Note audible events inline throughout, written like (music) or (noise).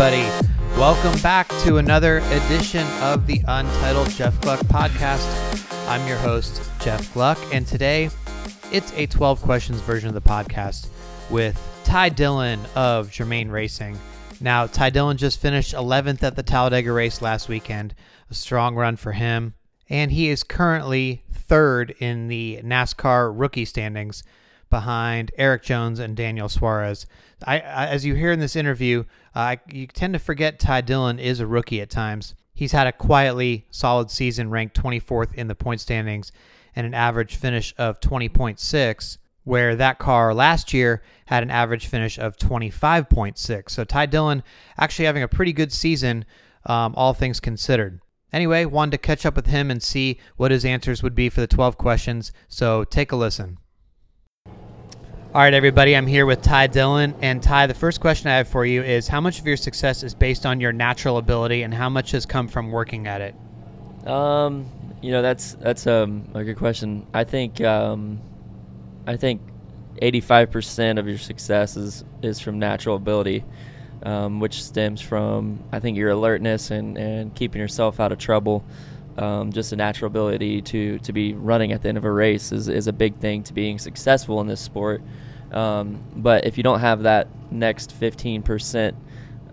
everybody. Welcome back to another edition of the Untitled Jeff Gluck podcast. I'm your host, Jeff Gluck, and today it's a 12 questions version of the podcast with Ty Dillon of Germain Racing. Now, Ty Dillon just finished 11th at the Talladega race last weekend, a strong run for him, and he is currently third in the NASCAR rookie standings behind Erik Jones and Daniel Suarez. I, I as you hear in this interview, uh, you tend to forget Ty Dillon is a rookie at times. He's had a quietly solid season, ranked 24th in the point standings, and an average finish of 20.6, where that car last year had an average finish of 25.6. So Ty Dillon actually having a pretty good season, um, all things considered. Anyway, wanted to catch up with him and see what his answers would be for the 12 questions. So take a listen. All right, everybody, I'm here with Ty Dillon. And Ty, the first question I have for you is how much of your success is based on your natural ability and how much has come from working at it? Um, you know, that's that's um, a good question. I think um, I think 85% of your success is, is from natural ability, um, which stems from, I think, your alertness and, and keeping yourself out of trouble. Um, just a natural ability to, to be running at the end of a race is, is a big thing to being successful in this sport. Um, but if you don't have that next 15%,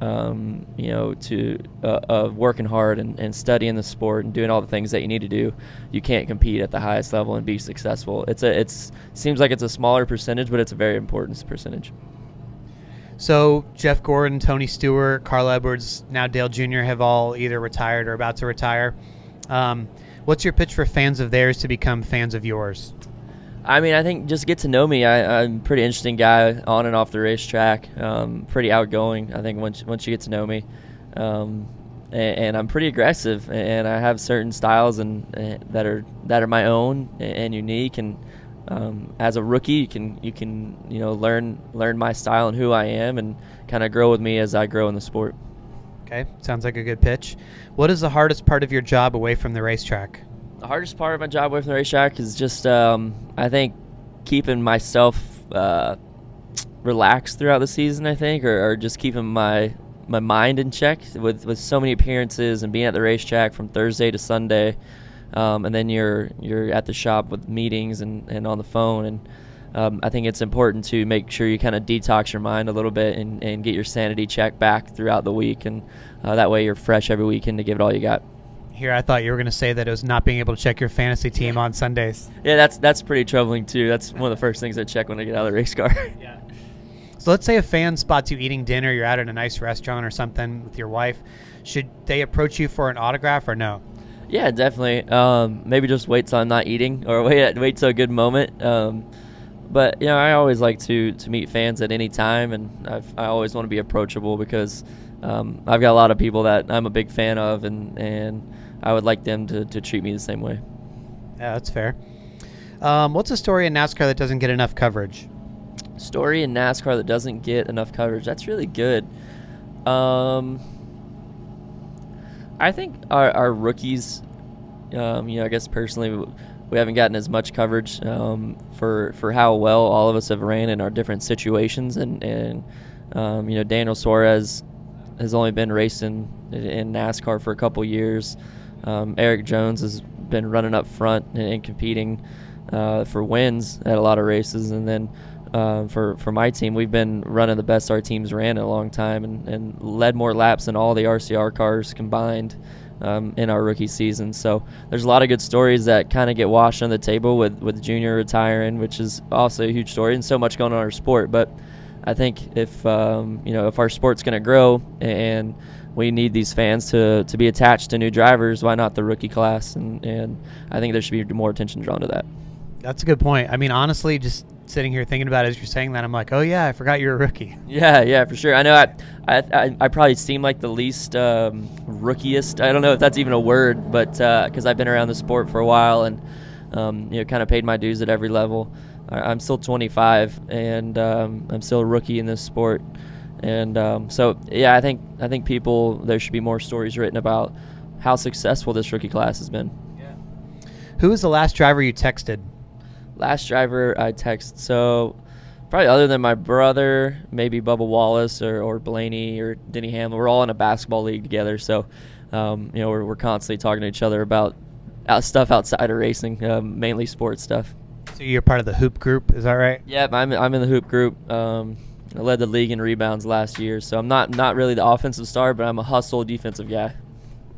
um, you know, to uh, of working hard and, and studying the sport and doing all the things that you need to do, you can't compete at the highest level and be successful. It's a it's seems like it's a smaller percentage, but it's a very important percentage. So Jeff Gordon, Tony Stewart, Carl Edwards, now Dale Jr. have all either retired or about to retire. Um, what's your pitch for fans of theirs to become fans of yours? I mean, I think just get to know me. I, am a pretty interesting guy on and off the racetrack. Um, pretty outgoing. I think once once you get to know me, um, and, and, I'm pretty aggressive, and I have certain styles and, and that are that are my own and unique. And um, as a rookie, you can you can you know learn learn my style and who I am, and kind of grow with me as I grow in the sport. Okay, sounds like a good pitch. What is the hardest part of your job away from the racetrack? The hardest part of my job away from the racetrack is just, um, I think, keeping myself uh, relaxed throughout the season. I think, or, or, just keeping my my mind in check with with so many appearances and being at the racetrack from Thursday to Sunday, um, and then you're you're at the shop with meetings and, and on the phone and. Um, I think it's important to make sure you kind of detox your mind a little bit and, and get your sanity checked back throughout the week, and uh, that way you're fresh every weekend to give it all you got here I thought you were going to say that it was not being able to check your fantasy team on Sundays. (laughs) Yeah, that's that's pretty troubling too. That's one of the first things I check when I get out of the race car. (laughs) yeah. So let's say a fan spots you eating dinner, you're out at a nice restaurant or something with your wife. Should they approach you for an autograph or no? Yeah, definitely. Um, maybe just wait till I'm not eating or (laughs) wait wait till a good moment. Um, but you know, I always like to to meet fans at any time, and I've, i always want to be approachable because um, I've got a lot of people that I'm a big fan of, and and I would like them to, to treat me the same way. Yeah, that's fair. Um, what's a story in NASCAR that doesn't get enough coverage? Story in NASCAR that doesn't get enough coverage. That's really good. Um, I think our, our rookies, um, you know, I guess personally, we haven't gotten as much coverage um, for for how well all of us have ran in our different situations, and and um, you know, Daniel Suarez has only been racing in NASCAR for a couple years. Um, Erik Jones has been running up front and, and competing uh, for wins at a lot of races, and then uh, for for my team, we've been running the best our teams ran in a long time, and, and led more laps than all the RCR cars combined. Um, in our rookie season. So there's a lot of good stories that kind of get washed on the table with, with Junior retiring, which is also a huge story, and so much going on in our sport. But I think if um, you know if our sport's going to grow and we need these fans to, to be attached to new drivers. Why not the rookie class? And, and I think there should be more attention drawn to that. That's a good point. I mean, honestly, just sitting here thinking about it as you're saying that, I'm like, oh yeah, I forgot you're a rookie. (laughs) Yeah, yeah, for sure. I know I, I, I probably seem like the least um, rookiest. I don't know if that's even a word, but because uh, I've been around the sport for a while and um, you know kind of paid my dues at every level. I, am still 25 and um, I'm still a rookie in this sport. And um, so, yeah, I think I think people there should be more stories written about how successful this rookie class has been. Yeah. Who was the last driver you texted? Last driver I text. So Probably other than my brother, maybe Bubba Wallace or, or Blaney or Denny Hamlin. We're all in a basketball league together, so um, you know we're, we're constantly talking to each other about uh, stuff outside of racing, um, mainly sports stuff. So you're part of the hoop group, is that right? Yeah, I'm I'm in the hoop group. Um, I led the league in rebounds last year, so I'm not not really the offensive star, but I'm a hustle defensive guy.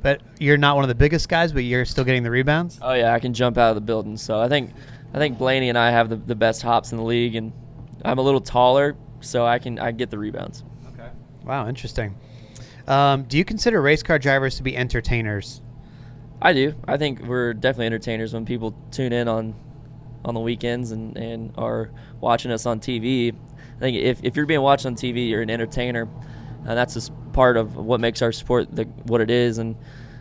But you're not one of the biggest guys, but you're still getting the rebounds. Oh yeah, I can jump out of the building. So I think I think Blaney and I have the, the best hops in the league, and I'm a little taller, so I can I get the rebounds. Okay. Wow, interesting. Um, do you consider race car drivers to be entertainers? I do. I think we're definitely entertainers when people tune in on on the weekends and, and are watching us on TV. I think if, if you're being watched on TV, you're an entertainer, and that's just part of what makes our sport the, what it is. And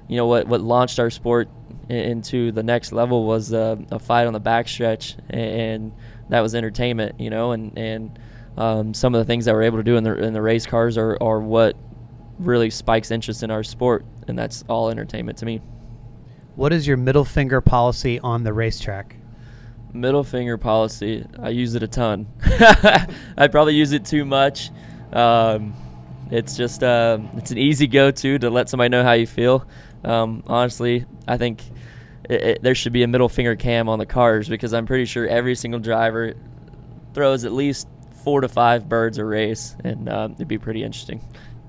you know what what launched our sport into the next level was a, a fight on the backstretch, and that was entertainment. You know, and and um, some of the things that we're able to do in the in the race cars are, are what really spikes interest in our sport, and that's all entertainment to me. What is your middle finger policy on the racetrack? Middle finger policy. I use it a ton. (laughs) I probably use it too much. Um, it's just uh, it's an easy go-to to let somebody know how you feel. Um, honestly, I think it, it, there should be a middle finger cam on the cars because I'm pretty sure every single driver throws at least four to five birds a race, and uh, it'd be pretty interesting.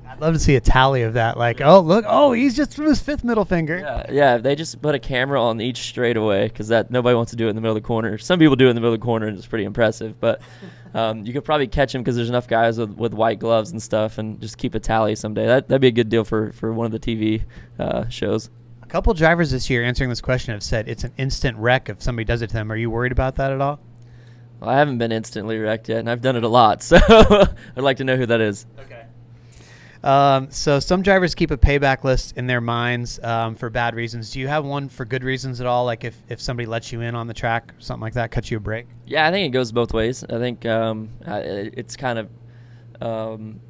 I'd love to see a tally of that. Like, oh look, oh he's just threw his fifth middle finger. Yeah, yeah. If they just put a camera on each straightaway, because that nobody wants to do it in the middle of the corner. Some people do it in the middle of the corner, and it's pretty impressive. But (laughs) um, you could probably catch him because there's enough guys with, with white gloves and stuff, and just keep a tally someday. That that'd be a good deal for for one of the TV uh, shows. A couple drivers this year answering this question have said it's an instant wreck if somebody does it to them. Are you worried about that at all? Well, I haven't been instantly wrecked yet, and I've done it a lot, (laughs) so I'd like to know who that is. Okay. Um, so some drivers keep a payback list in their minds um, for bad reasons. Do you have one for good reasons at all? Like if, if somebody lets you in on the track, or something like that, cuts you a break? Yeah, I think it goes both ways. I think um, it's kind of um,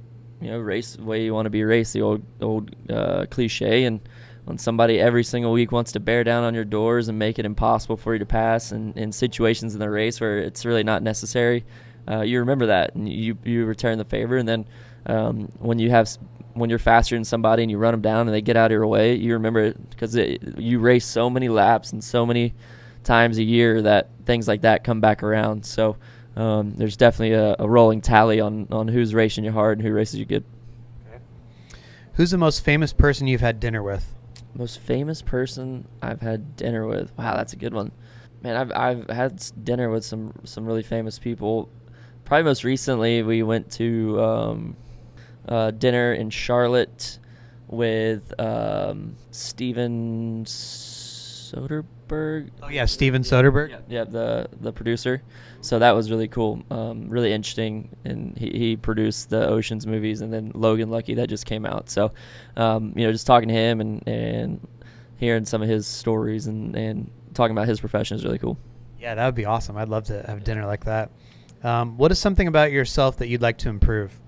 you know race the way you want to be raced, the old old uh, cliche. And when somebody every single week wants to bear down on your doors and make it impossible for you to pass, and in situations in the race where it's really not necessary, uh, you remember that and you you return the favor, and then um, when you have when you're faster than somebody and you run them down and they get out of your way, you remember it because you race so many laps and so many times a year that things like that come back around. So um, there's definitely a, a, rolling tally on on who's racing you hard and who races you good. Who's the most famous person you've had dinner with? Most famous person I've had dinner with. Wow, that's a good one. Man, I've I've had dinner with some some really famous people. Probably most recently, we went to um, uh, dinner in Charlotte with um, Steven Soderbergh. Oh yeah, Steven Soderbergh. Yeah, yeah, the the producer. So that was really cool, um, really interesting, and he, he produced the Ocean's movies, and then Logan Lucky that just came out. So, um, you know, just talking to him and and hearing some of his stories and and talking about his profession is really cool. Yeah, that would be awesome. I'd love to have dinner like that. Um, what is something about yourself that you'd like to improve?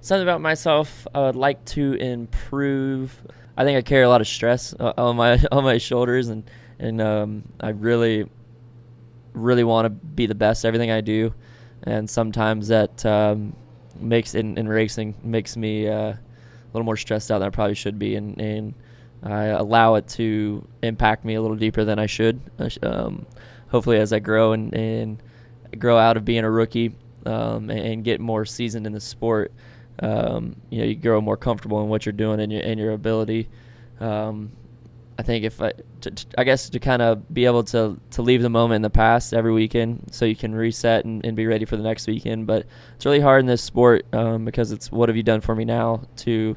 Something about myself I would like to improve. I think I carry a lot of stress uh, on my (laughs) on my shoulders, and and um, I really, really want to be the best at everything I do, and sometimes that um, makes in, in racing makes me uh, a little more stressed out than I probably should be, and and I allow it to impact me a little deeper than I should. Um, hopefully, as I grow and and grow out of being a rookie um, and get more seasoned in the sport um, you know you grow more comfortable in what you're doing and your and your ability. Um, I think if I, I guess to kind of be able to to leave the moment in the past every weekend, so you can reset and, and be ready for the next weekend. But it's really hard in this sport um, because it's what have you done for me now to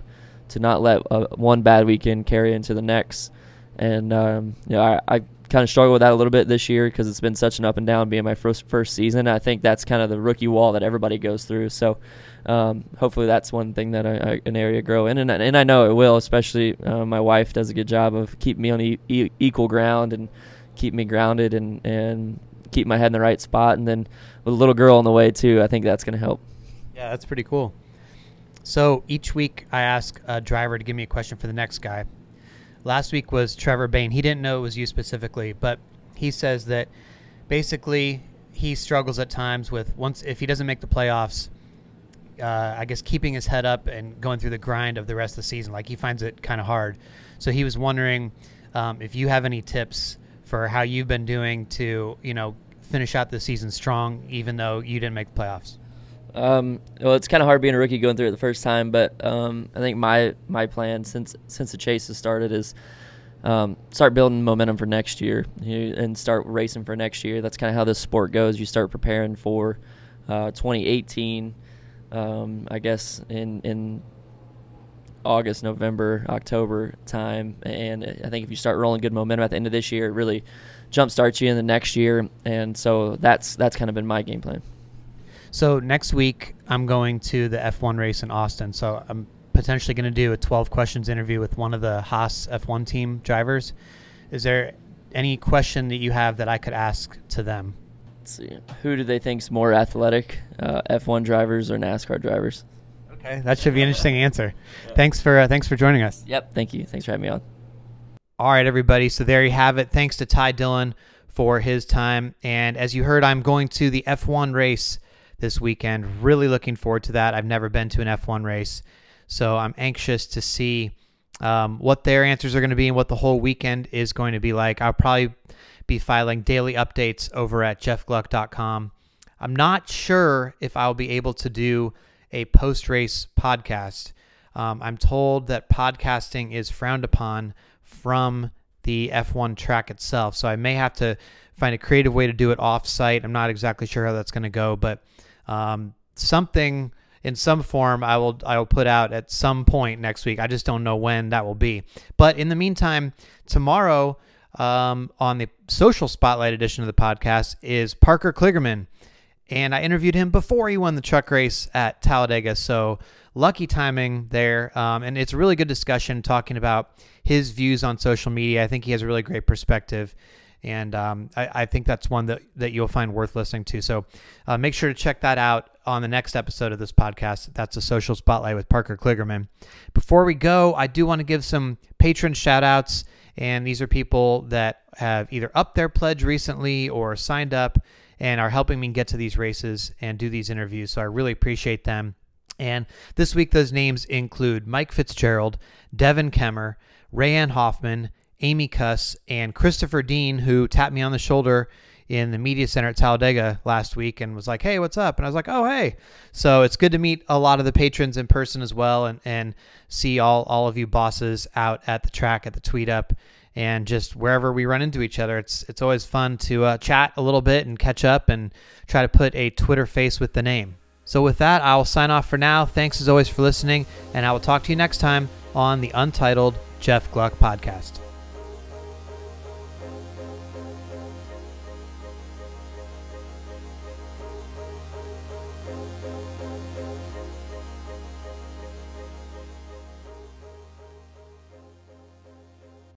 to not let uh, one bad weekend carry into the next. And um, you know, I, I kind of struggle with that a little bit this year because it's been such an up and down being my first first season. I think that's kind of the rookie wall that everybody goes through. So um, hopefully that's one thing that I, I, an area grow in, and and I know it will. Especially uh, my wife does a good job of keeping me on e- equal ground and keep me grounded and and keep my head in the right spot. And then with a little girl on the way too, I think that's going to help. Yeah, that's pretty cool. So each week I ask a driver to give me a question for the next guy. Last week was Trevor Bayne. He didn't know it was you specifically, but he says that basically he struggles at times with once if he doesn't make the playoffs. Uh, I guess keeping his head up and going through the grind of the rest of the season, like he finds it kind of hard. So he was wondering um, if you have any tips for how you've been doing to, you know, finish out the season strong, even though you didn't make the playoffs. Um, well, it's kind of hard being a rookie going through it the first time, but um, I think my my plan since since the chase has started is um, start building momentum for next year and start racing for next year. That's kind of how this sport goes. You start preparing for uh, 2018. Um, I guess in in August, November, October time, and I think if you start rolling good momentum at the end of this year, it really jumpstarts you in the next year. And so that's that's kind of been my game plan. So next week I'm going to the F1 race in Austin. So I'm potentially going to do a 12 questions interview with one of the Haas F1 team drivers. Is there any question that you have that I could ask to them? Let's see. Who do they think's more athletic, uh, F1 drivers or NASCAR drivers? Okay, that should be an interesting answer. Thanks for uh, thanks for joining us. Yep. Thank you. Thanks for having me on. All right, everybody. So there you have it. Thanks to Ty Dillon for his time. And as you heard, I'm going to the F1 race this weekend. Really looking forward to that. I've never been to an F1 race, so I'm anxious to see um, what their answers are going to be and what the whole weekend is going to be like. I'll probably be filing daily updates over at jeffgluck.com. I'm not sure if I'll be able to do a post race podcast. Um, I'm told that podcasting is frowned upon from the F1 track itself, so I may have to find a creative way to do it off site. I'm not exactly sure how that's going to go, but um, something in some form I will I will put out at some point next week. I just don't know when that will be. But in the meantime, tomorrow um, on the social spotlight edition of the podcast is Parker Kligerman, and I interviewed him before he won the truck race at Talladega. So lucky timing there, um, and it's a really good discussion talking about his views on social media. I think he has a really great perspective and um, I, I, think that's one that, that you'll find worth listening to. So uh, make sure to check that out on the next episode of this podcast. That's a social spotlight with Parker Kligerman. Before we go, I do want to give some Patreon shout outs, and these are people that have either upped their pledge recently or signed up and are helping me get to these races and do these interviews. So I really appreciate them. And this week, those names include Mike Fitzgerald, Devin Kemmer, Rayanne Hoffman, Amy Cuss, and Christopher Dean, who tapped me on the shoulder in the media center at Talladega last week and was like, "Hey, what's up?" And I was like, "Oh, hey." So it's good to meet a lot of the patrons in person as well, and and see all all of you bosses out at the track at the tweet up and just wherever we run into each other. It's it's always fun to uh, chat a little bit and catch up and try to put a Twitter face with the name. So with that, I'll sign off for now. Thanks as always for listening, and I will talk to you next time on the Untitled Jeff Gluck podcast.